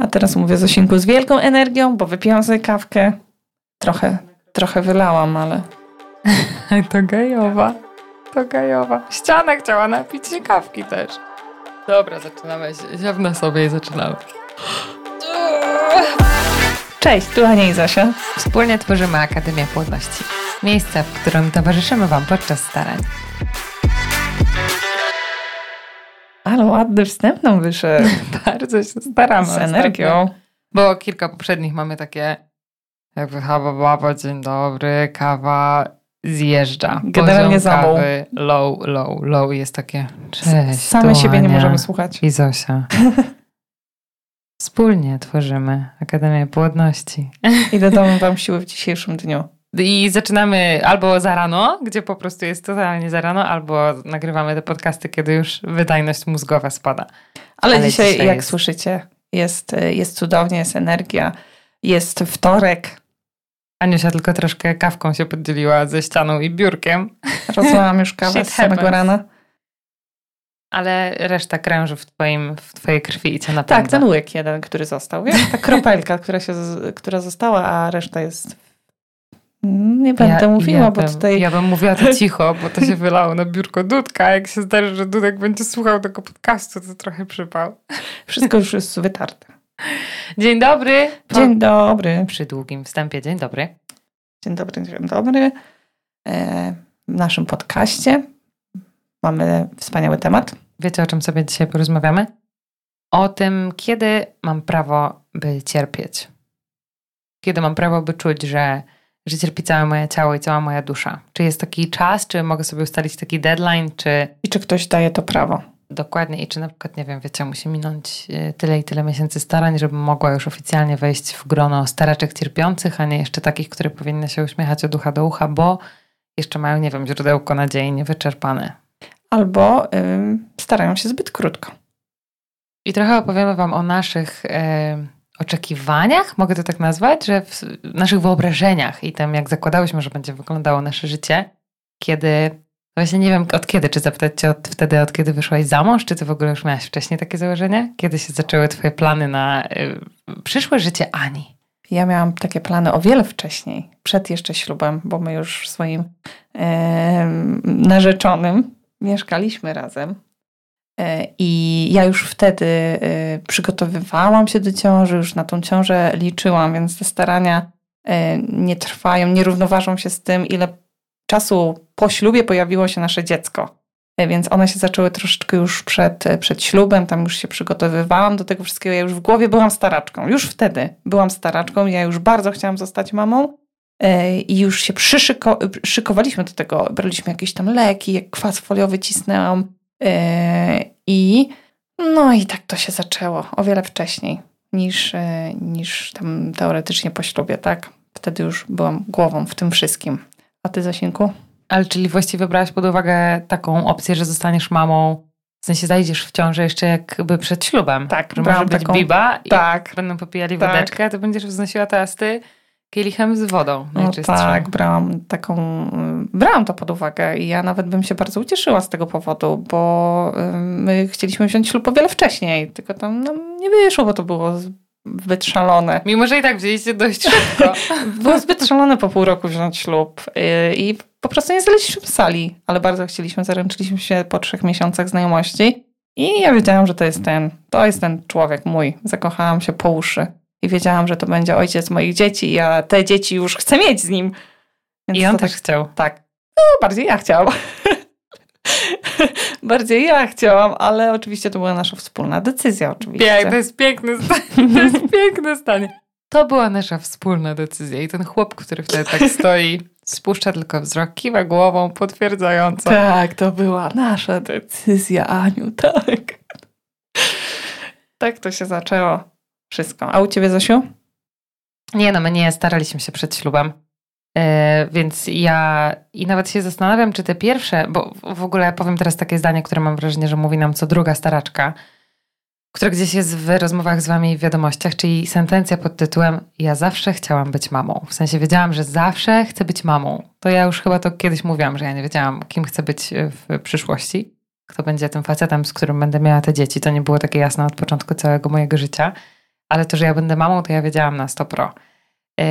A teraz mówię Zosinku z wielką energią, bo wypiłam sobie kawkę. Trochę, trochę wylałam, ale... to gejowa. To gejowa. Ściana chciała napić się kawki też. Dobra, zaczynamy. Ziewna sobie i zaczynamy. Cześć, tu Ania i Zosia. Wspólnie tworzymy Akademię Płodności. Miejsce, w którym towarzyszymy Wam podczas starań. Ale ładny wstęp nam wyszedł. Bardzo się staramy. Z energią. Bo kilka poprzednich mamy takie jakby haba baba, dzień dobry, kawa zjeżdża. Generalnie za kawy, low, low, low jest takie cześć. Same siebie nie możemy słuchać. I Zosia. Wspólnie tworzymy Akademię Płodności. I dodam wam siły w dzisiejszym dniu. I zaczynamy albo za rano, gdzie po prostu jest totalnie za rano, albo nagrywamy te podcasty, kiedy już wydajność mózgowa spada. Ale, Ale dzisiaj, dzisiaj, jak jest... słyszycie, jest, jest cudownie, jest energia, jest wtorek. Aniusia tylko troszkę kawką się podzieliła ze ścianą i biurkiem. Rozłałam już kawę z samego rana. Ale reszta kręży w, twoim, w twojej krwi i cię napędza. Tak, ten łyk jeden, który został. Wiesz, ta kropelka, która, się, która została, a reszta jest nie będę ja, mówiła, ja bo bym, tutaj... Ja bym mówiła to cicho, bo to się wylało na biurko Dudka. Jak się zdarzy, że Dudek będzie słuchał tego podcastu, to trochę przypał. Wszystko już jest wytarte. Dzień dobry. Dzień dobry. Przy długim wstępie, dzień dobry. Dzień dobry, dzień dobry. E, w naszym podcaście mamy wspaniały temat. Wiecie, o czym sobie dzisiaj porozmawiamy? O tym, kiedy mam prawo, by cierpieć. Kiedy mam prawo, by czuć, że że cierpi całe moje ciało i cała moja dusza. Czy jest taki czas, czy mogę sobie ustalić taki deadline, czy... I czy ktoś daje to prawo. Dokładnie i czy na przykład, nie wiem, wiecie, musi minąć e, tyle i tyle miesięcy starań, żebym mogła już oficjalnie wejść w grono staraczek cierpiących, a nie jeszcze takich, które powinny się uśmiechać od ucha do ucha, bo jeszcze mają, nie wiem, źródełko nadziei niewyczerpane. Albo starają się zbyt krótko. I trochę opowiemy Wam o naszych oczekiwaniach, mogę to tak nazwać, że w naszych wyobrażeniach i tym, jak zakładałyśmy, że będzie wyglądało nasze życie, kiedy, właśnie nie wiem od kiedy, czy zapytać cię od, wtedy, od kiedy wyszłaś za mąż, czy ty w ogóle już miałaś wcześniej takie założenia? Kiedy się zaczęły twoje plany na y, przyszłe życie Ani? Ja miałam takie plany o wiele wcześniej, przed jeszcze ślubem, bo my już swoim yy, narzeczonym mieszkaliśmy razem. E, I ja już wtedy e, przygotowywałam się do ciąży, już na tą ciążę liczyłam, więc te starania e, nie trwają, nie równoważą się z tym, ile czasu po ślubie pojawiło się nasze dziecko. Więc one się zaczęły troszeczkę już przed, przed ślubem, tam już się przygotowywałam do tego wszystkiego. Ja już w głowie byłam staraczką. Już wtedy byłam staraczką. Ja już bardzo chciałam zostać mamą i już się przyszykowaliśmy do tego. Braliśmy jakieś tam leki, jak kwas foliowy cisnęłam I no i tak to się zaczęło o wiele wcześniej niż, e, niż tam teoretycznie po ślubie, tak? Wtedy już byłam głową w tym wszystkim. A ty, Zasinku? Ale czyli właściwie brałaś pod uwagę taką opcję, że zostaniesz mamą, w sensie zajdziesz w ciążę jeszcze jakby przed ślubem. Tak, że może być taką... biba i tak, będą popijali tak. wodeczkę, ty będziesz wznosiła toasty kielichem z wodą no tak, brałam taką, brałam to pod uwagę i ja nawet bym się bardzo ucieszyła z tego powodu, bo my chcieliśmy wziąć ślub o wiele wcześniej, tylko tam nam nie wyszło, bo to było zbyt szalone. Mimo, że i tak wzięliście dość szybko. było zbyt szalone po pół roku wziąć ślub y, i po prostu nie znaleźliśmy sali, ale bardzo chcieliśmy, zaręczyliśmy się po trzech miesiącach znajomości i ja wiedziałam, że to jest ten, to jest ten człowiek mój. Zakochałam się po uszy i wiedziałam, że to będzie ojciec moich dzieci, a te dzieci już chcę mieć z nim. Więc I on też tak, chciał. Tak. No, bardziej ja chciałam. bardziej ja chciałam, ale oczywiście to była nasza wspólna decyzja, oczywiście. to jest piękne zdanie. To jest piękne zdanie. To była nasza wspólna decyzja i ten chłop, który wtedy tak stoi, spuszcza tylko wzrok, kiwa głową potwierdzająco. Tak, to była nasza decyzja, Aniu, tak. Tak to się zaczęło. Wszystko. A u ciebie, Zosiu? Nie, no my nie staraliśmy się przed ślubem. Yy, więc ja i nawet się zastanawiam, czy te pierwsze, bo w ogóle powiem teraz takie zdanie, które mam wrażenie, że mówi nam co druga staraczka, która gdzieś jest w rozmowach z wami w wiadomościach, czyli sentencja pod tytułem Ja zawsze chciałam być mamą. W sensie wiedziałam, że zawsze chcę być mamą. To ja już chyba to kiedyś mówiłam, że ja nie wiedziałam, kim chcę być w przyszłości. Kto będzie tym facetem, z którym będę miała te dzieci. To nie było takie jasne od początku całego mojego życia ale to, że ja będę mamą, to ja wiedziałam na 100 pro. Yy,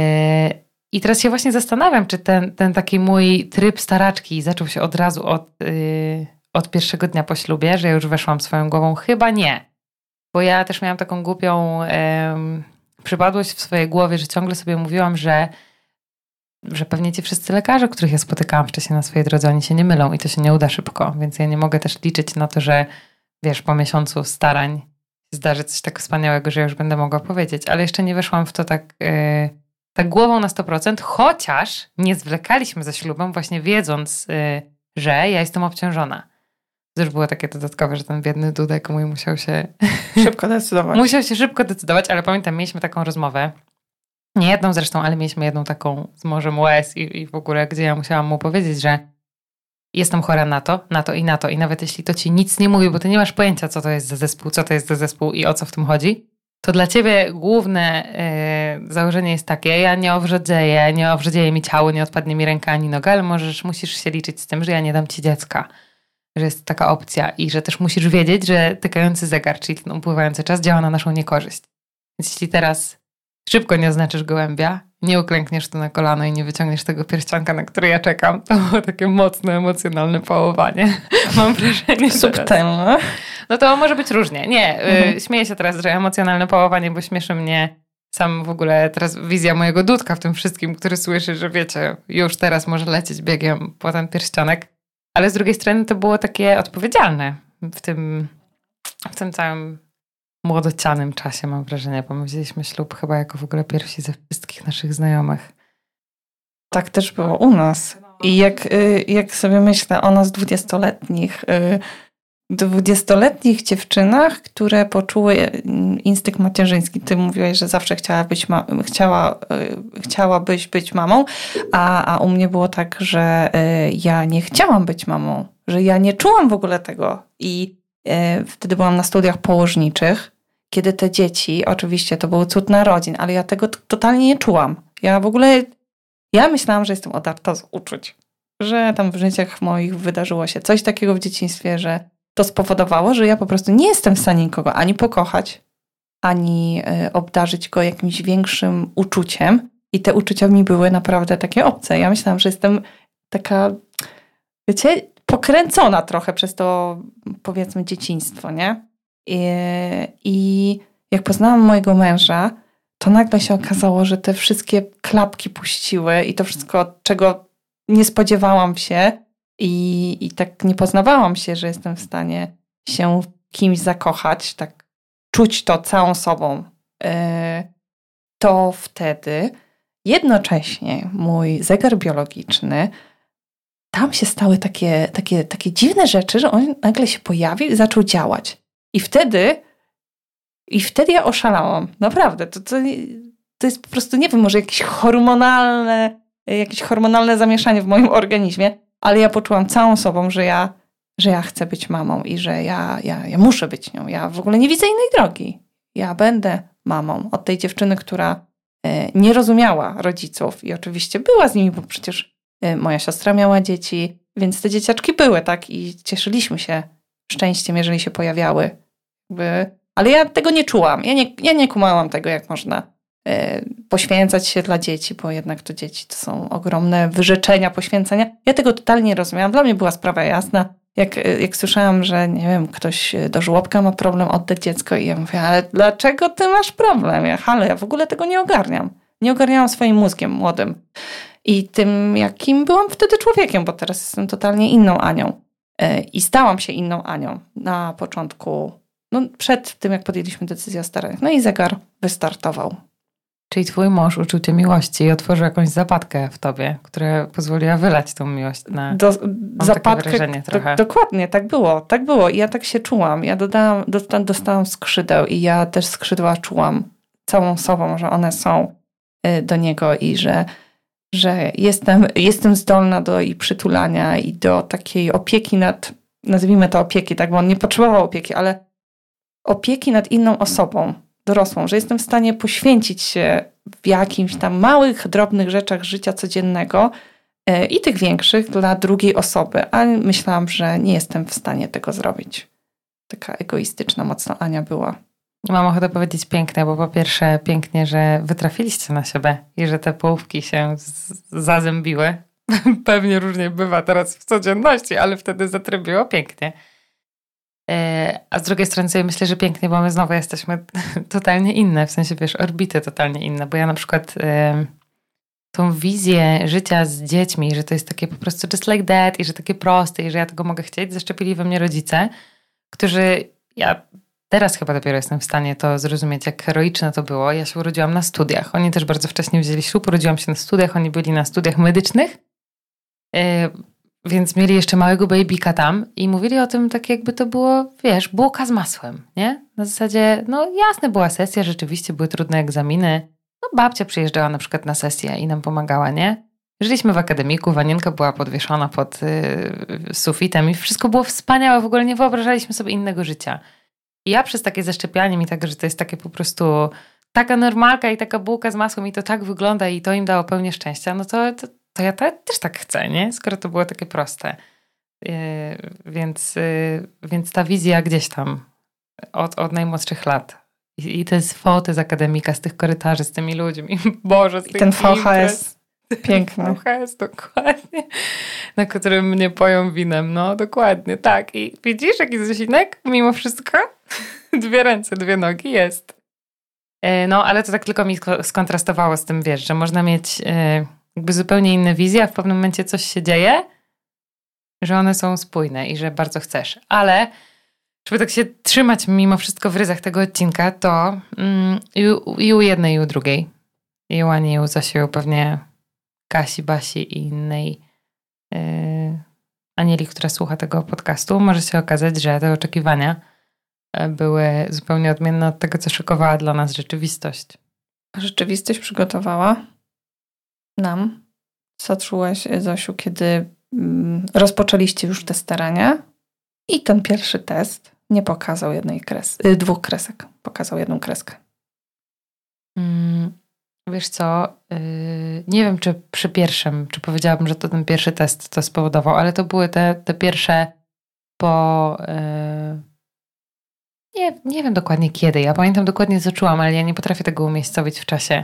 I teraz się właśnie zastanawiam, czy ten, ten taki mój tryb staraczki zaczął się od razu od, yy, od pierwszego dnia po ślubie, że ja już weszłam swoją głową. Chyba nie. Bo ja też miałam taką głupią przypadłość w swojej głowie, że ciągle sobie mówiłam, że że pewnie ci wszyscy lekarze, których ja spotykałam wcześniej na swojej drodze, oni się nie mylą i to się nie uda szybko, więc ja nie mogę też liczyć na to, że wiesz, po miesiącu starań zdarzy coś tak wspaniałego, że już będę mogła powiedzieć, ale jeszcze nie weszłam w to tak, yy, tak głową na 100%, chociaż nie zwlekaliśmy ze ślubem, właśnie wiedząc, yy, że ja jestem obciążona. To już było takie dodatkowe, że ten biedny Dudek mój musiał się... Szybko decydować. musiał się szybko decydować, ale pamiętam, mieliśmy taką rozmowę, nie jedną zresztą, ale mieliśmy jedną taką z morzem łez i, i w ogóle, gdzie ja musiałam mu powiedzieć, że jestem chora na to, na to i na to. I nawet jeśli to ci nic nie mówi, bo ty nie masz pojęcia, co to jest za zespół, co to jest za zespół i o co w tym chodzi, to dla ciebie główne yy, założenie jest takie, ja nie owrzedzieję, nie owrzedzieje mi ciało, nie odpadnie mi ręka ani noga, ale możesz, musisz się liczyć z tym, że ja nie dam ci dziecka. Że jest taka opcja i że też musisz wiedzieć, że tykający zegar, czyli ten upływający czas działa na naszą niekorzyść. Więc jeśli teraz szybko nie oznaczysz gołębia, nie uklękniesz tu na kolano i nie wyciągniesz tego pierścionka, na który ja czekam. To było takie mocne, emocjonalne pałowanie. Mam wrażenie. Subtelne. No to może być różnie. Nie, y, mhm. śmieję się teraz, że emocjonalne pałowanie, bo śmieszy mnie sam w ogóle teraz wizja mojego dudka w tym wszystkim, który słyszy, że wiecie, już teraz może lecieć biegiem po ten pierścionek. Ale z drugiej strony to było takie odpowiedzialne w tym, w tym całym młodocianym czasie, mam wrażenie, bo my wzięliśmy ślub chyba jako w ogóle pierwsi ze wszystkich naszych znajomych. Tak też było u nas. I jak, y, jak sobie myślę o nas dwudziestoletnich, y, dwudziestoletnich dziewczynach, które poczuły y, instynkt macierzyński. Ty mówiłaś, że zawsze chciała być ma- chciała, chciałabyś być mamą, a, a u mnie było tak, że ja nie chciałam być mamą, że ja nie czułam w ogóle tego. I wtedy byłam na studiach położniczych kiedy te dzieci, oczywiście to był cud narodzin, ale ja tego totalnie nie czułam. Ja w ogóle, ja myślałam, że jestem odarta z uczuć. Że tam w życiach moich wydarzyło się coś takiego w dzieciństwie, że to spowodowało, że ja po prostu nie jestem w stanie nikogo ani pokochać, ani y, obdarzyć go jakimś większym uczuciem. I te uczucia mi były naprawdę takie obce. Ja myślałam, że jestem taka, wiecie, pokręcona trochę przez to, powiedzmy, dzieciństwo, nie? I jak poznałam mojego męża, to nagle się okazało, że te wszystkie klapki puściły i to wszystko, czego nie spodziewałam się i, i tak nie poznawałam się, że jestem w stanie się kimś zakochać, tak czuć to całą sobą, e, to wtedy jednocześnie mój zegar biologiczny, tam się stały takie, takie, takie dziwne rzeczy, że on nagle się pojawił i zaczął działać. I wtedy, i wtedy ja oszalałam. Naprawdę. To, to, to jest po prostu, nie wiem, może jakieś hormonalne, jakieś hormonalne zamieszanie w moim organizmie, ale ja poczułam całą sobą, że ja, że ja chcę być mamą i że ja, ja, ja muszę być nią. Ja w ogóle nie widzę innej drogi. Ja będę mamą od tej dziewczyny, która e, nie rozumiała rodziców i oczywiście była z nimi, bo przecież e, moja siostra miała dzieci, więc te dzieciaczki były, tak? I cieszyliśmy się szczęściem, jeżeli się pojawiały jakby, ale ja tego nie czułam. Ja nie, ja nie kumałam tego, jak można y, poświęcać się dla dzieci, bo jednak to dzieci to są ogromne wyrzeczenia, poświęcenia. Ja tego totalnie nie rozumiałam. Dla mnie była sprawa jasna. Jak, e, jak słyszałam, że nie wiem, ktoś do żłobka ma problem oddać dziecko i ja mówię, ale dlaczego ty masz problem? Ja, ale ja w ogóle tego nie ogarniam. Nie ogarniałam swoim mózgiem młodym i tym, jakim byłam wtedy człowiekiem, bo teraz jestem totalnie inną Anią. I stałam się inną Anią na początku no, przed tym, jak podjęliśmy decyzję o staraniach. No i zegar wystartował. Czyli twój mąż uczuł cię miłości i otworzył jakąś zapadkę w tobie, która pozwoliła wylać tą miłość na do, zapadkę. Do, dokładnie, tak było. Tak było. I ja tak się czułam. Ja dodałam, dostałam, dostałam skrzydeł i ja też skrzydła czułam całą sobą, że one są y, do niego i że, że jestem, jestem zdolna do i przytulania i do takiej opieki nad, nazwijmy to opieki, tak, bo on nie potrzebował opieki, ale opieki nad inną osobą, dorosłą, że jestem w stanie poświęcić się w jakimś tam małych, drobnych rzeczach życia codziennego e, i tych większych dla drugiej osoby, a myślałam, że nie jestem w stanie tego zrobić. Taka egoistyczna mocno Ania była. Mam ochotę powiedzieć piękne, bo po pierwsze pięknie, że wytrafiliście na siebie i że te połówki się zazębiły. Pewnie różnie bywa teraz w codzienności, ale wtedy zatrybiło pięknie. E, a z drugiej strony sobie myślę, że pięknie, bo my znowu jesteśmy totalnie inne, w sensie wiesz, orbity totalnie inne, bo ja na przykład tą wizję życia z dziećmi, że to jest takie po prostu just like that i że takie proste i że ja tego mogę chcieć, zaszczepili we mnie rodzice, którzy, ja teraz chyba dopiero jestem w stanie to zrozumieć, jak heroiczne to było. Ja się urodziłam na studiach. Oni też bardzo wcześnie wzięli ślub, urodziłam się na studiach, oni byli na studiach medycznych, yy, więc mieli jeszcze małego babyka tam i mówili o tym tak jakby to było, wiesz, bułka z masłem, nie? Na zasadzie, no jasne była sesja, rzeczywiście były trudne egzaminy, no babcia przyjeżdżała na przykład na sesję i nam pomagała, nie? Żyliśmy w akademiku, wanienka była podwieszona pod y, sufitem i wszystko było wspaniałe, w ogóle nie wyobrażaliśmy sobie innego życia. I ja przez takie zaszczepianie mi tak, że to jest takie po prostu taka normalka i taka bułka z masłem i to tak wygląda i to im dało pełnię szczęścia, no to, to, to ja te, też tak chcę, nie? Skoro to było takie proste. Yy, więc, yy, więc ta wizja gdzieś tam od, od najmłodszych lat i, I te foty z akademika, z tych korytarzy, z tymi ludźmi. Boże, z I ten VHS. Piękny. VHS, dokładnie. Na którym mnie poją winem. No, dokładnie, tak. I widzisz, jaki zasinek? Mimo wszystko? Dwie ręce, dwie nogi jest. E, no, ale to tak tylko mi skontrastowało z tym, wiesz, że można mieć e, jakby zupełnie inne wizje, a w pewnym momencie coś się dzieje, że one są spójne i że bardzo chcesz. Ale żeby tak się trzymać mimo wszystko w ryzach tego odcinka, to mm, i, i, u jednej, i u drugiej. I u Ani, i u Zasiu, pewnie Kasi, Basi i innej yy, Anieli, która słucha tego podcastu, może się okazać, że te oczekiwania e, były zupełnie odmienne od tego, co szykowała dla nas rzeczywistość. Rzeczywistość przygotowała nam. Co czułaś, Zosiu, kiedy mm, rozpoczęliście już te starania i ten pierwszy test nie pokazał jednej kres, y, dwóch kresek, pokazał jedną kreskę. Mm, wiesz co, yy, nie wiem czy przy pierwszym, czy powiedziałabym, że to ten pierwszy test to spowodował, ale to były te, te pierwsze po... Yy, nie, nie wiem dokładnie kiedy, ja pamiętam dokładnie co czułam, ale ja nie potrafię tego umiejscowić w czasie.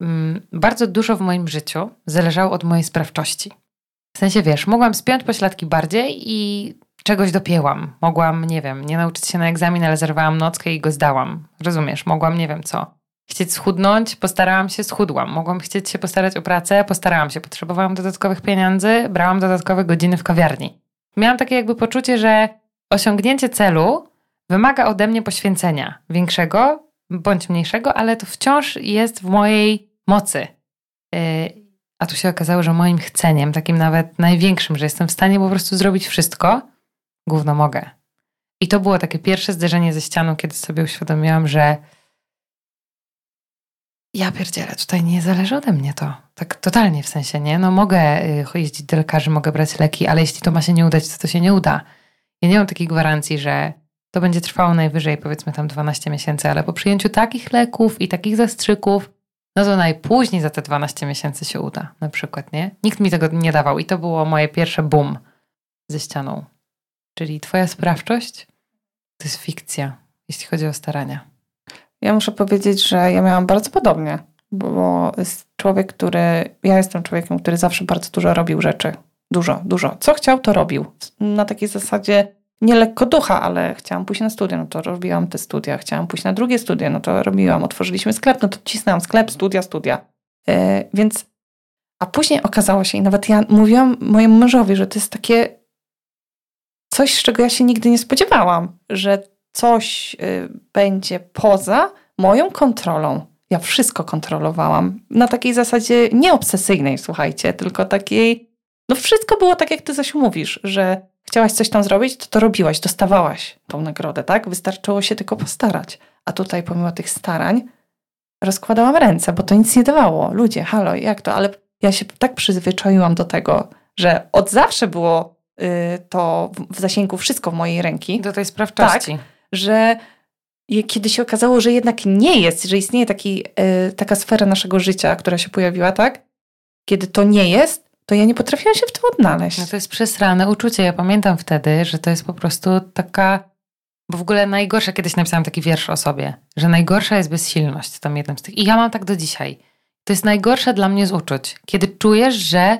Yy, bardzo dużo w moim życiu zależało od mojej sprawczości. W sensie, wiesz, mogłam spiąć pośladki bardziej i czegoś dopięłam. Mogłam, nie wiem, nie nauczyć się na egzamin, ale zerwałam nockę i go zdałam. Rozumiesz? Mogłam, nie wiem co. Chcieć schudnąć, postarałam się, schudłam. Mogłam chcieć się postarać o pracę, postarałam się. Potrzebowałam dodatkowych pieniędzy, brałam dodatkowe godziny w kawiarni. Miałam takie jakby poczucie, że osiągnięcie celu wymaga ode mnie poświęcenia większego bądź mniejszego, ale to wciąż jest w mojej mocy. Yy, a tu się okazało, że moim chceniem, takim nawet największym, że jestem w stanie po prostu zrobić wszystko, gówno mogę. I to było takie pierwsze zderzenie ze ścianą, kiedy sobie uświadomiłam, że ja pierdzielę, tutaj nie zależy ode mnie to. Tak totalnie w sensie, nie? No mogę y, jeździć do lekarzy, mogę brać leki, ale jeśli to ma się nie udać, to to się nie uda. Ja nie mam takiej gwarancji, że to będzie trwało najwyżej powiedzmy tam 12 miesięcy, ale po przyjęciu takich leków i takich zastrzyków, no to najpóźniej za te 12 miesięcy się uda, na przykład, nie? Nikt mi tego nie dawał i to było moje pierwsze boom ze ścianą. Czyli twoja sprawczość to jest fikcja, jeśli chodzi o starania. Ja muszę powiedzieć, że ja miałam bardzo podobnie, bo jest człowiek, który. Ja jestem człowiekiem, który zawsze bardzo dużo robił rzeczy. Dużo, dużo. Co chciał, to robił. Na takiej zasadzie nie lekko ducha, ale chciałam pójść na studia, no to robiłam te studia. Chciałam pójść na drugie studia, no to robiłam. Otworzyliśmy sklep, no to cisnęłam sklep, studia, studia. Yy, więc, a później okazało się, i nawet ja mówiłam mojemu mężowi, że to jest takie coś, z czego ja się nigdy nie spodziewałam, że coś y, będzie poza moją kontrolą. Ja wszystko kontrolowałam na takiej zasadzie nieobsesyjnej, słuchajcie, tylko takiej, no wszystko było tak, jak ty Zasiu mówisz, że chciałaś coś tam zrobić, to to robiłaś, dostawałaś tą nagrodę, tak? Wystarczyło się tylko postarać. A tutaj pomimo tych starań rozkładałam ręce, bo to nic nie dawało. Ludzie, halo, jak to? Ale ja się tak przyzwyczaiłam do tego, że od zawsze było Y, to w zasięgu wszystko w mojej ręki. Do tej sprawczości. Tak, że kiedy się okazało, że jednak nie jest, że istnieje taki, y, taka sfera naszego życia, która się pojawiła, tak? Kiedy to nie jest, to ja nie potrafiłam się w tym odnaleźć. No to jest przesrane uczucie. Ja pamiętam wtedy, że to jest po prostu taka Bo w ogóle najgorsza, kiedyś napisałam taki wiersz o sobie, że najgorsza jest bezsilność, tam jednym z tych. I ja mam tak do dzisiaj. To jest najgorsze dla mnie z uczuć. Kiedy czujesz, że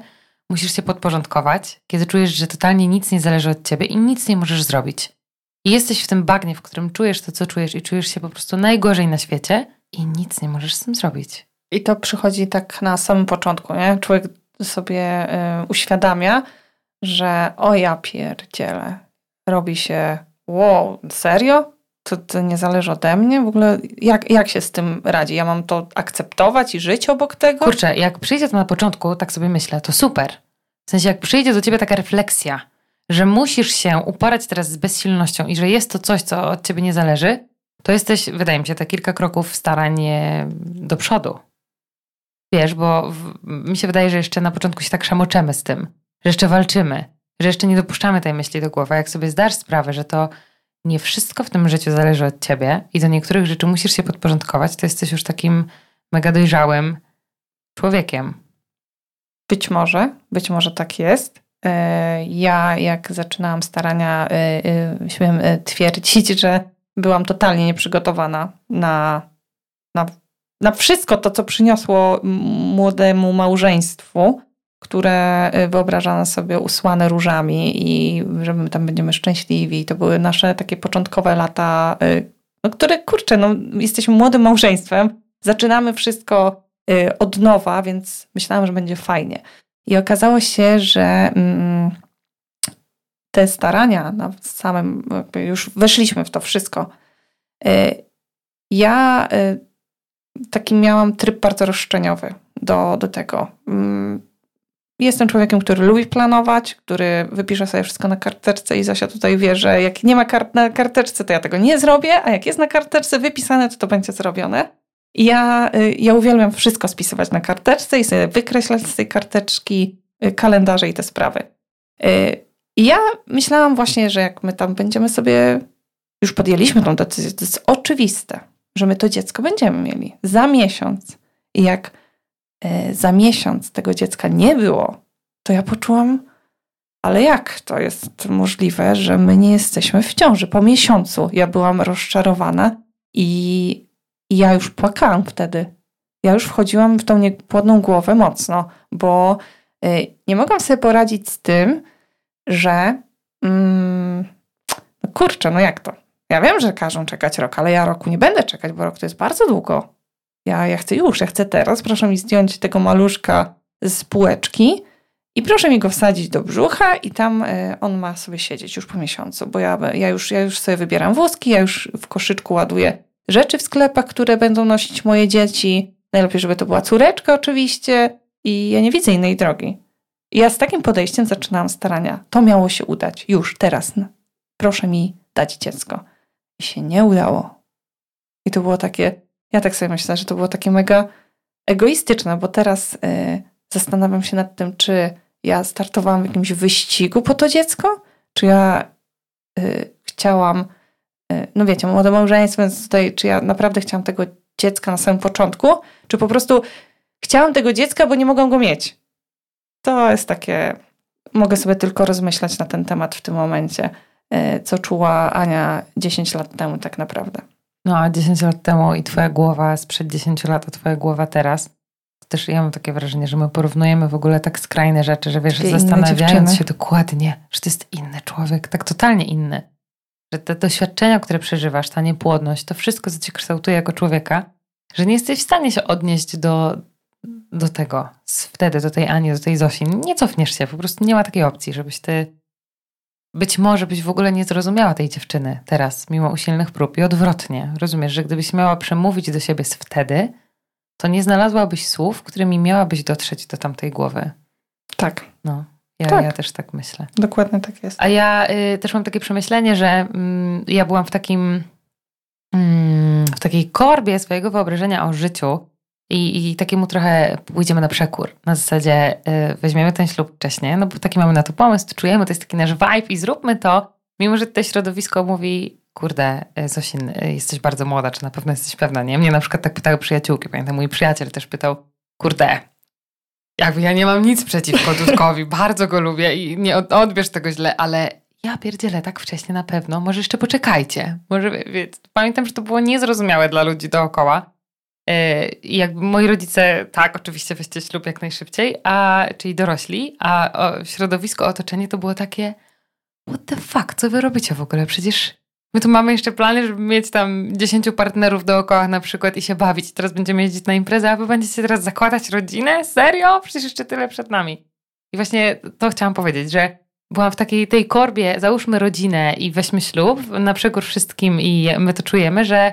musisz się podporządkować, kiedy czujesz, że totalnie nic nie zależy od ciebie i nic nie możesz zrobić. I jesteś w tym bagnie, w którym czujesz to, co czujesz i czujesz się po prostu najgorzej na świecie i nic nie możesz z tym zrobić. I to przychodzi tak na samym początku, nie? Człowiek sobie y, uświadamia, że o ja pierdzielę, robi się wow, serio? To, to nie zależy ode mnie? W ogóle jak, jak się z tym radzi? Ja mam to akceptować i żyć obok tego? Kurczę, jak przyjdzie to na początku, tak sobie myślę, to super. W sensie, jak przyjdzie do ciebie taka refleksja, że musisz się uporać teraz z bezsilnością i że jest to coś, co od ciebie nie zależy, to jesteś, wydaje mi się, te kilka kroków starań do przodu. Wiesz, bo w, mi się wydaje, że jeszcze na początku się tak szamoczemy z tym, że jeszcze walczymy, że jeszcze nie dopuszczamy tej myśli do głowy. Jak sobie zdasz sprawę, że to nie wszystko w tym życiu zależy od ciebie i do niektórych rzeczy musisz się podporządkować, to jesteś już takim mega dojrzałym człowiekiem. Być może, być może tak jest. E, ja, jak zaczynałam starania, e, e, śmiem twierdzić, że byłam totalnie nieprzygotowana na, na, na wszystko to, co przyniosło młodemu małżeństwu które y, wyobrażano sobie usłane różami i że my tam będziemy szczęśliwi. To były nasze takie początkowe lata, y, no, które, kurczę, no, jesteśmy młodym małżeństwem, zaczynamy wszystko y, od nowa, więc myślałam, że będzie fajnie. I okazało się, że mm, te starania na samym, już weszliśmy w to wszystko. Ja taki miałam tryb bardzo roszczeniowy do, do tego. Mm, Jestem człowiekiem, który lubi planować, który wypisze sobie wszystko na karteczce i Zosia tutaj wie, że jak nie ma kart na karteczce, to ja tego nie zrobię, a jak jest na karteczce wypisane, to to będzie zrobione. Ja, y, ja uwielbiam wszystko spisywać na karteczce i sobie wykreślać z tej karteczki y, kalendarze i te sprawy. Y, I ja myślałam właśnie, że jak my tam będziemy sobie, już podjęliśmy tą decyzję, to jest oczywiste, że my to dziecko będziemy mieli za miesiąc. I jak E, za miesiąc tego dziecka nie było, to ja poczułam, ale jak to jest możliwe, że my nie jesteśmy w ciąży? Po miesiącu ja byłam rozczarowana i, i ja już płakałam wtedy. Ja już wchodziłam w tą niepłodną głowę mocno, bo y, nie mogłam sobie poradzić z tym, że mm, no kurczę, no jak to? Ja wiem, że każą czekać rok, ale ja roku nie będę czekać, bo rok to jest bardzo długo. Ja, ja chcę już, ja chcę teraz. Proszę mi zdjąć tego maluszka z półeczki i proszę mi go wsadzić do brzucha i tam e, on ma sobie siedzieć już po miesiącu, bo ja, ja, już, ja już sobie wybieram wózki, ja już w koszyczku ładuję rzeczy w sklepach, które będą nosić moje dzieci. Najlepiej, żeby to była córeczka oczywiście i ja nie widzę innej drogi. I ja z takim podejściem zaczynałam starania. To miało się udać. Już, teraz. Proszę mi dać dziecko. I się nie udało. I to było takie, ja tak sobie myślę, że to było takie mega egoistyczne, bo teraz y, zastanawiam się nad tym, czy ja startowałam w jakimś wyścigu po to dziecko, czy ja y, chciałam, y, no wiecie, młode małżeństwo, więc tutaj, czy ja naprawdę chciałam tego dziecka na samym początku, czy po prostu chciałam tego dziecka, bo nie mogłam go mieć. To jest takie, mogę sobie tylko rozmyślać na ten temat w tym momencie, co czuła Ania 10 lat temu tak naprawdę. No a 10 lat temu i twoja głowa sprzed 10 lat, a twoja głowa teraz. Też ja mam takie wrażenie, że my porównujemy w ogóle tak skrajne rzeczy, że wiesz, Takie zastanawiając się dokładnie, że to jest inny człowiek, tak totalnie inny. Że te doświadczenia, które przeżywasz, ta niepłodność, to wszystko, co cię kształtuje jako człowieka, że nie jesteś w stanie się odnieść do, do tego, wtedy, do tej Ani, do tej Zosi. Nie cofniesz się, po prostu nie ma takiej opcji, żebyś ty być może byś w ogóle nie zrozumiała tej dziewczyny teraz, mimo usilnych prób. I odwrotnie. Rozumiesz, że gdybyś miała przemówić do siebie z wtedy, to nie znalazłabyś słów, którymi miałabyś dotrzeć do tamtej głowy. Tak. No. Ja, tak. ja też tak myślę. Dokładnie tak jest. A ja y, też mam takie przemyślenie, że y, ja byłam w takim y, w takiej korbie swojego wyobrażenia o życiu, i, I takiemu trochę pójdziemy na przekór. Na zasadzie y, weźmiemy ten ślub wcześniej, no bo taki mamy na to pomysł, to czujemy, to jest taki nasz vibe i zróbmy to, mimo że to środowisko mówi, kurde, y, Zosin, y, jesteś bardzo młoda, czy na pewno jesteś pewna, nie? Mnie na przykład tak pytały przyjaciółki, pamiętam, mój przyjaciel też pytał, kurde, jakby ja nie mam nic przeciwko Dudkowi, bardzo go lubię i nie odbierz tego źle, ale ja pierdzielę tak wcześnie na pewno, może jeszcze poczekajcie. Może, więc pamiętam, że to było niezrozumiałe dla ludzi dookoła. E, I jakby moi rodzice, tak, oczywiście weźcie ślub jak najszybciej, a, czyli dorośli, a środowisko, otoczenie to było takie what the fuck, co wy robicie w ogóle? Przecież my tu mamy jeszcze plany, żeby mieć tam dziesięciu partnerów dookoła na przykład i się bawić. Teraz będziemy jeździć na imprezę, a wy będziecie teraz zakładać rodzinę? Serio? Przecież jeszcze tyle przed nami. I właśnie to chciałam powiedzieć, że byłam w takiej tej korbie, załóżmy rodzinę i weźmy ślub, na przekór wszystkim i my to czujemy, że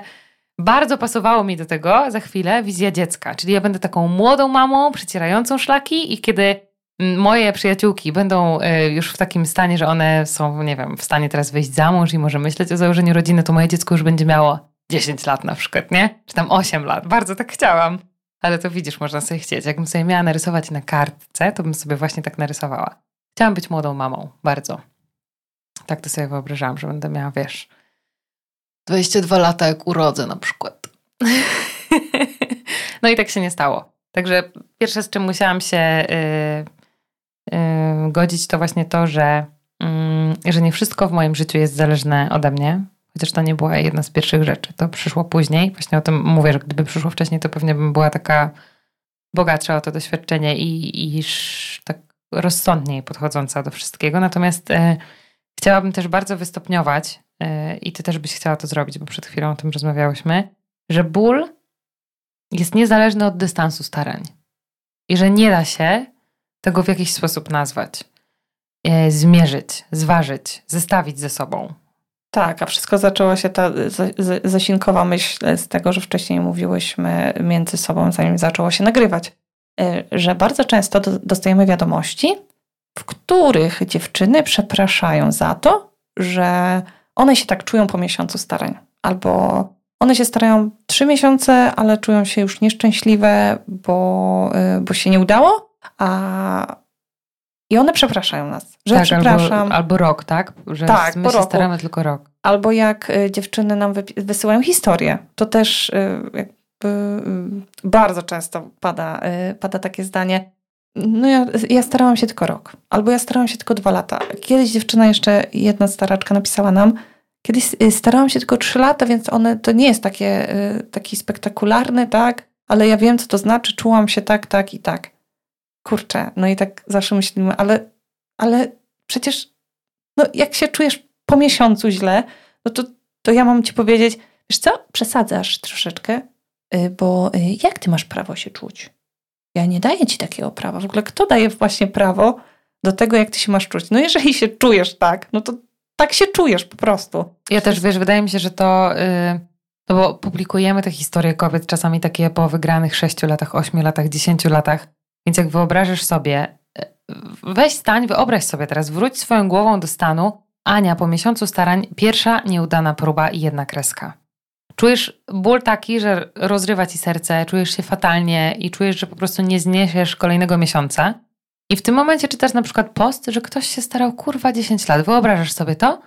bardzo pasowało mi do tego za chwilę wizja dziecka. Czyli ja będę taką młodą mamą, przecierającą szlaki i kiedy moje przyjaciółki będą e, już w takim stanie, że one są, nie wiem, w stanie teraz wyjść za mąż i może myśleć o założeniu rodziny, to moje dziecko już będzie miało 10 lat na przykład, nie? Czy tam 8 lat. Bardzo tak chciałam. Ale to widzisz, można sobie chcieć. Jakbym sobie miała narysować na kartce, to bym sobie właśnie tak narysowała. Chciałam być młodą mamą, bardzo. Tak to sobie wyobrażałam, że będę miała, wiesz, 22 lata jak urodzę na przykład. no i tak się nie stało. Także pierwsze, z czym musiałam się yy, yy, godzić, to właśnie to, że, yy, że nie wszystko w moim życiu jest zależne ode mnie. Chociaż to nie była jedna z pierwszych rzeczy. To przyszło później. Właśnie o tym mówię, że gdyby przyszło wcześniej, to pewnie bym była taka bogatsza o to doświadczenie i, i tak rozsądniej podchodząca do wszystkiego. Natomiast y, chciałabym też bardzo wystopniować i ty też byś chciała to zrobić, bo przed chwilą o tym rozmawiałyśmy, że ból jest niezależny od dystansu starań i że nie da się tego w jakiś sposób nazwać, y, zmierzyć, zważyć, zestawić ze sobą. Tak, a wszystko zaczęła się ta zasinkowa myśl z tego, że wcześniej mówiłyśmy między sobą, zanim zaczęło się nagrywać, y, że bardzo często dostajemy wiadomości, w których dziewczyny przepraszają za to, że one się tak czują po miesiącu starań. Albo one się starają trzy miesiące, ale czują się już nieszczęśliwe, bo, y, bo się nie udało, a i one przepraszają nas, że tak, przepraszam. Albo, albo rok, tak? Że tak, my po się roku. staramy tylko rok. Albo jak y, dziewczyny nam wysyłają historię, to też y, jakby bardzo często pada, pada takie zdanie. No ja, ja starałam się tylko rok, albo ja starałam się tylko dwa lata. Kiedyś dziewczyna jeszcze, jedna staraczka napisała nam, kiedyś starałam się tylko trzy lata, więc one to nie jest takie, taki spektakularny, tak? Ale ja wiem, co to znaczy, czułam się tak, tak i tak kurczę, no i tak zawsze myślimy, ale, ale przecież no jak się czujesz po miesiącu źle, no to, to ja mam ci powiedzieć, wiesz co, przesadzasz troszeczkę, y, bo y, jak ty masz prawo się czuć? Ja nie daję ci takiego prawa. W ogóle kto daje właśnie prawo do tego, jak ty się masz czuć? No jeżeli się czujesz tak, no to tak się czujesz po prostu. Ja też, wiesz, wydaje mi się, że to... Yy... No bo publikujemy te historie kobiet, czasami takie po wygranych 6 latach, 8 latach, 10 latach. Więc jak wyobrażasz sobie, e, weź stań, wyobraź sobie teraz, wróć swoją głową do stanu. Ania, po miesiącu starań, pierwsza nieudana próba i jedna kreska. Czujesz ból taki, że rozrywa ci serce, czujesz się fatalnie i czujesz, że po prostu nie zniesiesz kolejnego miesiąca. I w tym momencie czytasz na przykład post, że ktoś się starał kurwa 10 lat. Wyobrażasz sobie to?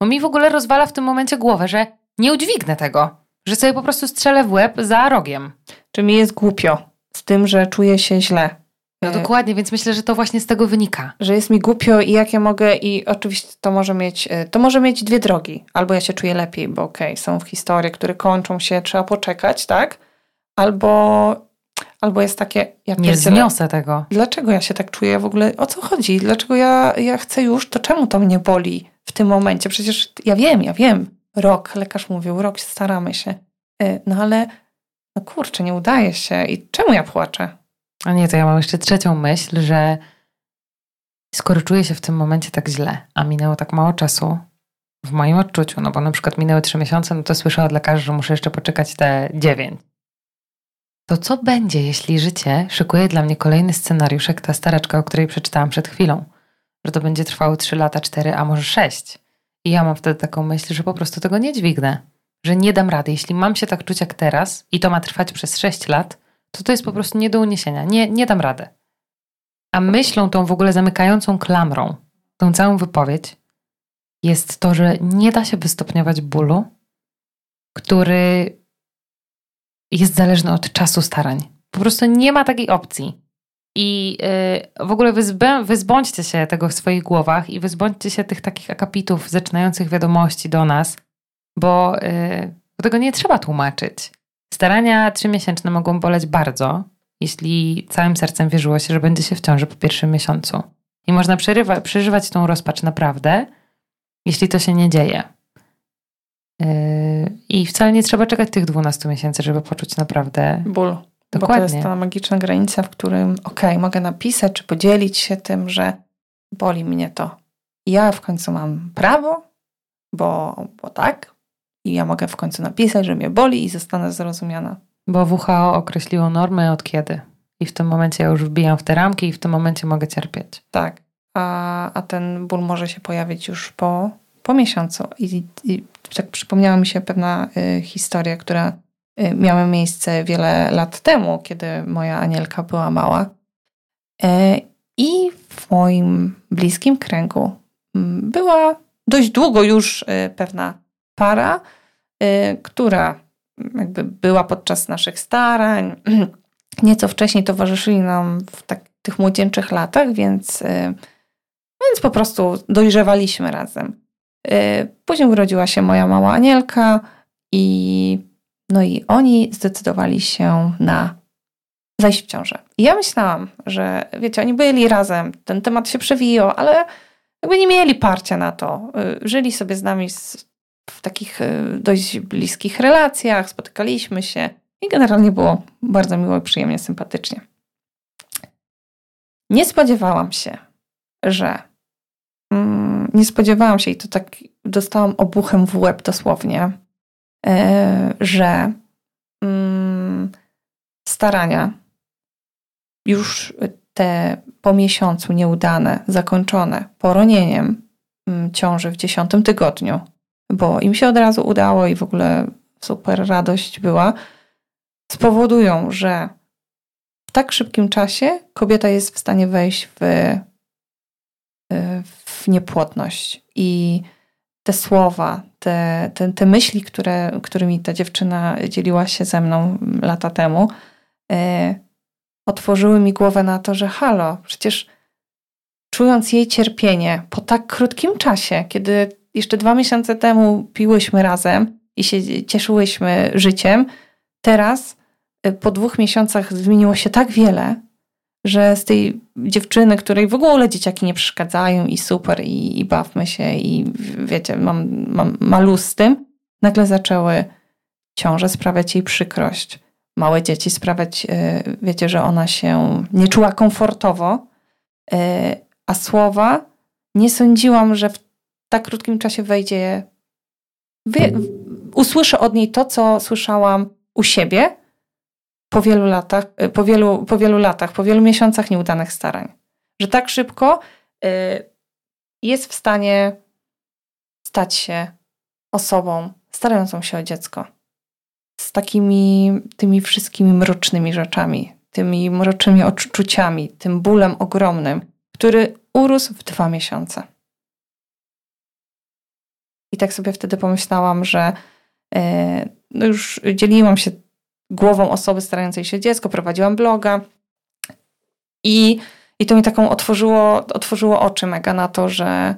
Bo mi w ogóle rozwala w tym momencie głowę, że nie udźwignę tego. Że sobie po prostu strzelę w łeb za rogiem. Czy mi jest głupio z tym, że czuję się źle. No dokładnie, więc myślę, że to właśnie z tego wynika. Że jest mi głupio i jak ja mogę, i oczywiście to może mieć, e, to może mieć dwie drogi. Albo ja się czuję lepiej, bo okej, okay, są w historii, które kończą się, trzeba poczekać, tak? Albo, albo jest takie... Ja Nie zniosę tego. Dlaczego ja się tak czuję w ogóle? O co chodzi? Dlaczego ja, ja chcę już? To czemu to mnie boli w tym momencie? Przecież ja wiem, ja wiem. Rok, lekarz mówił, rok staramy się. E, no ale, no kurczę, nie udaje się. I czemu ja płaczę? A nie, to ja mam jeszcze trzecią myśl, że skoro czuję się w tym momencie tak źle, a minęło tak mało czasu, w moim odczuciu, no bo na przykład minęły trzy miesiące, no to słyszę od lekarzy, że muszę jeszcze poczekać te dziewięć. To co będzie, jeśli życie szykuje dla mnie kolejny scenariusz, jak ta staraczka, o której przeczytałam przed chwilą? Że to będzie trwało trzy lata, cztery, a może sześć. I ja mam wtedy taką myśl, że po prostu tego nie dźwignę. Że nie dam rady. Jeśli mam się tak czuć jak teraz i to ma trwać przez sześć lat, to to jest po prostu nie do uniesienia. Nie, nie dam rady. A myślą tą w ogóle zamykającą klamrą, tą całą wypowiedź, jest to, że nie da się wystopniować bólu, który jest zależny od czasu starań. Po prostu nie ma takiej opcji. I y, w ogóle wyzbę, wyzbądźcie się tego w swoich głowach i wyzbądźcie się tych takich akapitów zaczynających wiadomości do nas, bo, y, bo tego nie trzeba tłumaczyć. Starania trzymiesięczne mogą boleć bardzo, jeśli całym sercem wierzyło się, że będzie się w ciąży po pierwszym miesiącu. I można przerywa, przeżywać tą rozpacz naprawdę, jeśli to się nie dzieje. Yy, I wcale nie trzeba czekać tych 12 miesięcy, żeby poczuć naprawdę ból. Dokładnie. Bo to jest ta magiczna granica, w którym okej, okay, mogę napisać czy podzielić się tym, że boli mnie to. Ja w końcu mam prawo, bo, bo tak. I ja mogę w końcu napisać, że mnie boli i zostanę zrozumiana. Bo WHO określiło normy od kiedy. I w tym momencie ja już wbijam w te ramki i w tym momencie mogę cierpieć. Tak. A, a ten ból może się pojawić już po, po miesiącu. I, i tak przypomniała mi się pewna y, historia, która y, miała miejsce wiele lat temu, kiedy moja Anielka była mała. Y, I w moim bliskim kręgu mm, była dość długo już y, pewna para, która jakby była podczas naszych starań. Nieco wcześniej towarzyszyli nam w tak, tych młodzieńczych latach, więc, y, więc po prostu dojrzewaliśmy razem. Y, później urodziła się moja mała Anielka i no i oni zdecydowali się na zajść w ciążę. I ja myślałam, że wiecie, oni byli razem, ten temat się przewijał, ale jakby nie mieli parcia na to. Żyli sobie z nami w takich e, dość bliskich relacjach, spotykaliśmy się i generalnie było bardzo miło przyjemnie, sympatycznie. Nie spodziewałam się, że mm, nie spodziewałam się i to tak dostałam obuchem w łeb dosłownie, e, że mm, starania już te po miesiącu nieudane, zakończone poronieniem mm, ciąży w dziesiątym tygodniu, bo im się od razu udało i w ogóle super radość była, spowodują, że w tak szybkim czasie kobieta jest w stanie wejść w, w niepłodność. I te słowa, te, te, te myśli, które, którymi ta dziewczyna dzieliła się ze mną lata temu, y, otworzyły mi głowę na to, że halo, przecież czując jej cierpienie po tak krótkim czasie, kiedy jeszcze dwa miesiące temu piłyśmy razem i się cieszyłyśmy życiem, teraz y, po dwóch miesiącach zmieniło się tak wiele, że z tej dziewczyny, której w ogóle dzieciaki nie przeszkadzają i super, i, i bawmy się, i wiecie, mam, mam malus z tym, nagle zaczęły ciąże sprawiać jej przykrość. Małe dzieci sprawiać, y, wiecie, że ona się nie czuła komfortowo, y, a słowa nie sądziłam, że w tak krótkim czasie wejdzie, wie, usłyszę od niej to, co słyszałam u siebie po wielu latach, y, po wielu, po wielu latach, po wielu miesiącach nieudanych starań. Że tak szybko y, jest w stanie stać się osobą starającą się o dziecko. Z takimi tymi wszystkimi mrocznymi rzeczami, tymi mrocznymi odczuciami, tym bólem ogromnym, który urósł w dwa miesiące. I tak sobie wtedy pomyślałam, że e, no już dzieliłam się głową osoby starającej się dziecko, prowadziłam bloga i, i to mi taką otworzyło, otworzyło oczy mega na to, że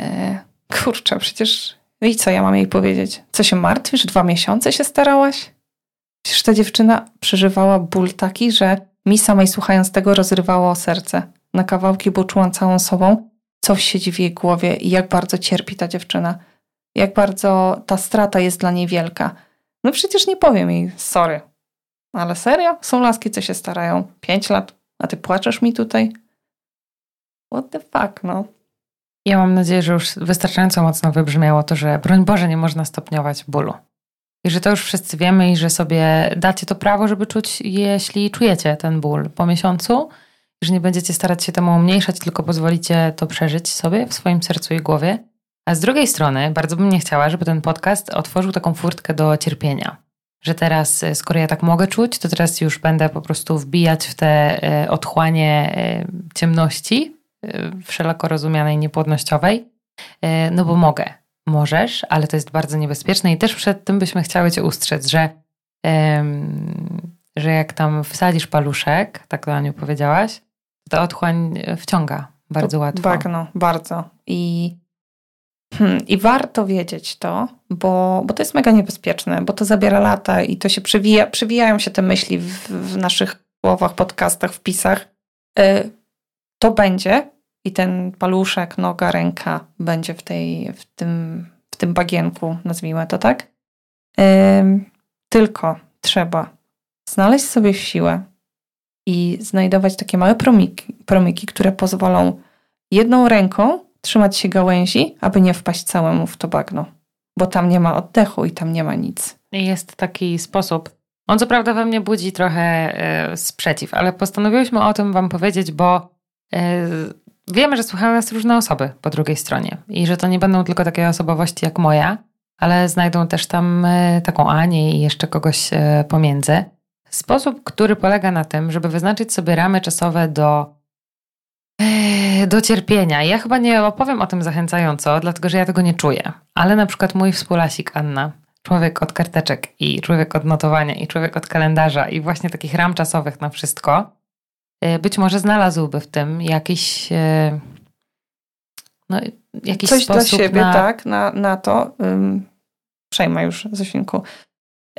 e, kurczę, przecież no i co ja mam jej powiedzieć? Co się martwisz? Dwa miesiące się starałaś? Przecież ta dziewczyna przeżywała ból taki, że mi samej słuchając tego rozrywało serce na kawałki, bo czułam całą sobą, co siedzi w jej głowie i jak bardzo cierpi ta dziewczyna jak bardzo ta strata jest dla niej wielka. No przecież nie powiem jej, sorry. Ale serio? Są laski, co się starają. Pięć lat, a ty płaczesz mi tutaj? What the fuck, no. Ja mam nadzieję, że już wystarczająco mocno wybrzmiało to, że broń Boże nie można stopniować bólu. I że to już wszyscy wiemy i że sobie dacie to prawo, żeby czuć, jeśli czujecie ten ból po miesiącu, że nie będziecie starać się temu umniejszać, tylko pozwolicie to przeżyć sobie w swoim sercu i głowie. A z drugiej strony, bardzo bym nie chciała, żeby ten podcast otworzył taką furtkę do cierpienia. Że teraz, e, skoro ja tak mogę czuć, to teraz już będę po prostu wbijać w te e, otchłanie e, ciemności, wszelako rozumianej niepłodnościowej, no bo mogę. Możesz, ale to jest bardzo niebezpieczne i też przed tym byśmy chciały Cię ustrzec, że, że jak tam wsadzisz paluszek, tak to Aniu powiedziałaś, to otchłań wciąga bardzo to łatwo. Bagno, bardzo. I, hmm, I warto wiedzieć to, bo, bo to jest mega niebezpieczne, bo to zabiera lata i to się przewija, przewijają się te myśli w, w naszych słowach, podcastach, wpisach. Y, to będzie i ten paluszek, noga, ręka będzie w, tej, w, tym, w tym bagienku, nazwijmy to tak. Tylko trzeba znaleźć sobie siłę i znajdować takie małe promiki, promiki, które pozwolą jedną ręką trzymać się gałęzi, aby nie wpaść całemu w to bagno, bo tam nie ma oddechu i tam nie ma nic. Jest taki sposób. On co prawda we mnie budzi trochę e, sprzeciw, ale postanowiłyśmy o tym Wam powiedzieć, bo e, wiemy, że słuchają nas różne osoby po drugiej stronie i że to nie będą tylko takie osobowości jak moja, ale znajdą też tam e, taką Anię i jeszcze kogoś pomiędzy. Sposób, który polega na tym, żeby wyznaczyć sobie ramy czasowe do, do cierpienia. Ja chyba nie opowiem o tym zachęcająco, dlatego że ja tego nie czuję. Ale na przykład mój współlasik Anna, człowiek od karteczek i człowiek od notowania i człowiek od kalendarza i właśnie takich ram czasowych na wszystko, być może znalazłby w tym jakiś no, jakiś Coś sposób dla siebie, na... tak, na, na to. Przejmę już, Zosinku.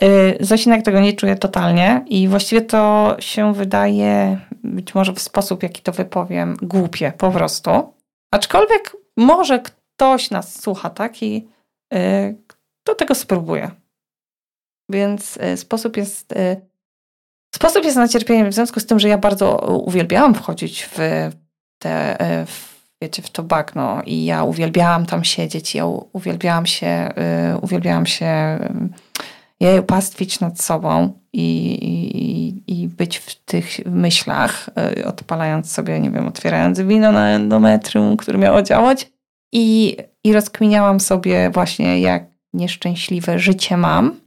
Yy, Zosinek tego nie czuje totalnie i właściwie to się wydaje, być może w sposób, jaki to wypowiem, głupie po prostu. Aczkolwiek może ktoś nas słucha, tak, i yy, kto tego spróbuje. Więc yy, sposób jest... Yy, sposób jest na cierpienie w związku z tym, że ja bardzo uwielbiałam wchodzić w te... Yy, w wiecie, w to bagno i ja uwielbiałam tam siedzieć, ja uwielbiałam się, y, uwielbiałam się y, jej pastwić nad sobą i, i, i być w tych myślach, y, odpalając sobie, nie wiem, otwierając wino na endometrium, które miało działać i, i rozkminiałam sobie właśnie, jak nieszczęśliwe życie mam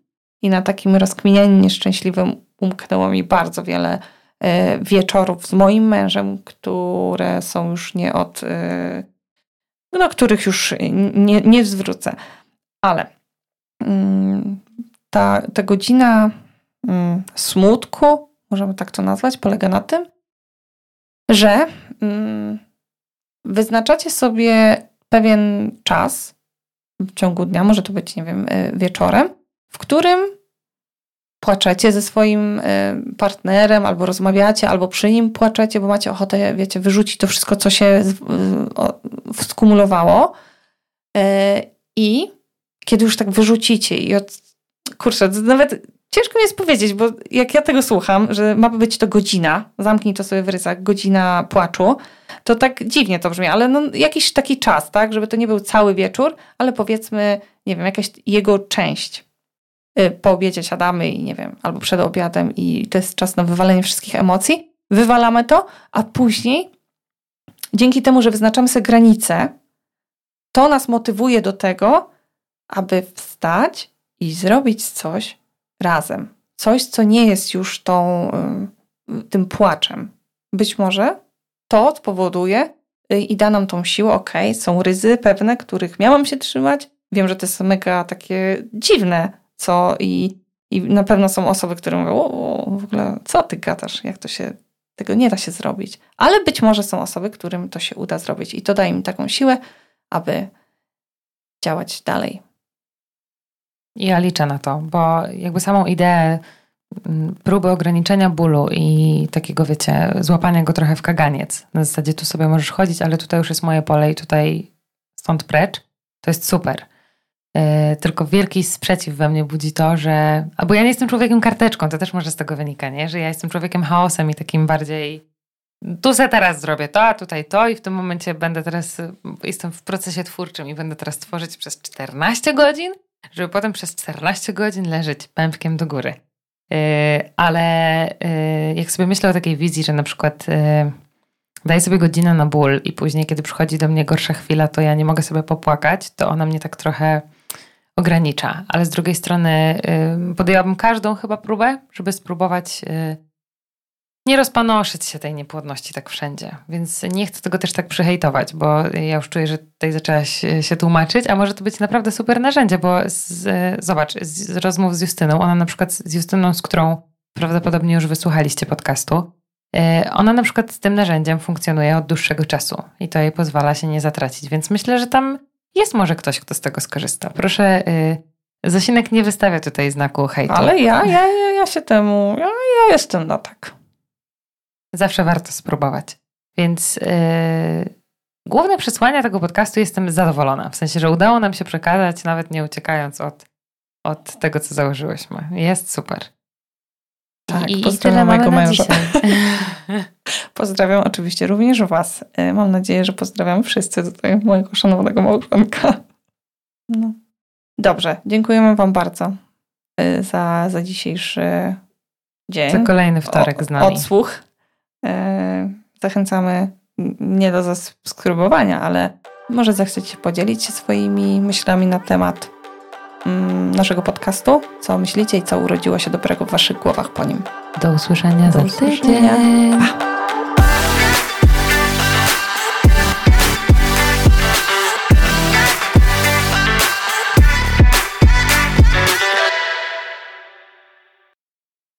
i na takim rozkminianiu nieszczęśliwym umknęło mi bardzo wiele E, wieczorów z moim mężem, które są już nie od, e, no, których już nie, nie zwrócę. Ale mm, ta, ta godzina smutku, możemy tak to nazwać, polega na tym, że mm, wyznaczacie sobie pewien czas w ciągu dnia, może to być, nie wiem, e, wieczorem, w którym płaczecie ze swoim y, partnerem, albo rozmawiacie, albo przy nim płaczecie, bo macie ochotę, wiecie, wyrzucić to wszystko, co się y, skumulowało. Y, I kiedy już tak wyrzucicie i od... Kurczę, nawet ciężko mi jest powiedzieć, bo jak ja tego słucham, że ma być to godzina, zamknij to sobie w rysach, godzina płaczu, to tak dziwnie to brzmi, ale no jakiś taki czas, tak, żeby to nie był cały wieczór, ale powiedzmy, nie wiem, jakaś jego część. Y, po obiedzie siadamy i nie wiem, albo przed obiadem i to jest czas na wywalenie wszystkich emocji, wywalamy to, a później dzięki temu, że wyznaczamy sobie granice, to nas motywuje do tego, aby wstać i zrobić coś razem. Coś, co nie jest już tą, y, tym płaczem. Być może to spowoduje y, i da nam tą siłę, ok, są ryzy pewne, których miałam się trzymać. Wiem, że to jest mega takie dziwne, co i, i na pewno są osoby, które mówią, o, w ogóle co ty gadasz, jak to się, tego nie da się zrobić. Ale być może są osoby, którym to się uda zrobić i to daje im taką siłę, aby działać dalej. Ja liczę na to, bo jakby samą ideę mm, próby ograniczenia bólu i takiego, wiecie, złapania go trochę w kaganiec. Na zasadzie tu sobie możesz chodzić, ale tutaj już jest moje pole i tutaj stąd precz. To jest super. E, tylko wielki sprzeciw we mnie budzi to, że. Albo ja nie jestem człowiekiem karteczką, to też może z tego wynika, nie? Że ja jestem człowiekiem chaosem i takim bardziej. Tu se teraz zrobię to, a tutaj to, i w tym momencie będę teraz. Jestem w procesie twórczym i będę teraz tworzyć przez 14 godzin, żeby potem przez 14 godzin leżeć pępkiem do góry. Yy, ale yy, jak sobie myślę o takiej wizji, że na przykład. Yy, daję sobie godzinę na ból i później, kiedy przychodzi do mnie gorsza chwila, to ja nie mogę sobie popłakać, to ona mnie tak trochę ogranicza, ale z drugiej strony podjęłabym każdą chyba próbę, żeby spróbować nie rozpanoszyć się tej niepłodności tak wszędzie. Więc nie chcę tego też tak przyhejtować, bo ja już czuję, że tutaj zaczęłaś się tłumaczyć, a może to być naprawdę super narzędzie, bo z, zobacz, z rozmów z Justyną, ona na przykład z Justyną, z którą prawdopodobnie już wysłuchaliście podcastu. E, ona na przykład z tym narzędziem funkcjonuje od dłuższego czasu i to jej pozwala się nie zatracić, więc myślę, że tam jest może ktoś, kto z tego skorzysta. Proszę, Zasinek nie wystawia tutaj znaku hejtu. Ale ja, ja, ja się temu, ja, ja jestem na tak. Zawsze warto spróbować. Więc yy, główne przesłania tego podcastu jestem zadowolona. W sensie, że udało nam się przekazać, nawet nie uciekając od, od tego, co założyłyśmy. Jest super. Tak, I, pozdrawiam mojego męża. pozdrawiam oczywiście również Was. Y, mam nadzieję, że pozdrawiam wszyscy tutaj mojego szanownego małżonka. No. Dobrze, dziękujemy Wam bardzo y, za, za dzisiejszy dzień. Za kolejny wtorek z nami. Odsłuch. Y, zachęcamy nie do zasubskrybowania, ale może zechcecie podzielić się swoimi myślami na temat mm, naszego podcastu. Co myślicie i co urodziło się dobrego w Waszych głowach po nim. Do usłyszenia do za usłyszenia. tydzień. Pa.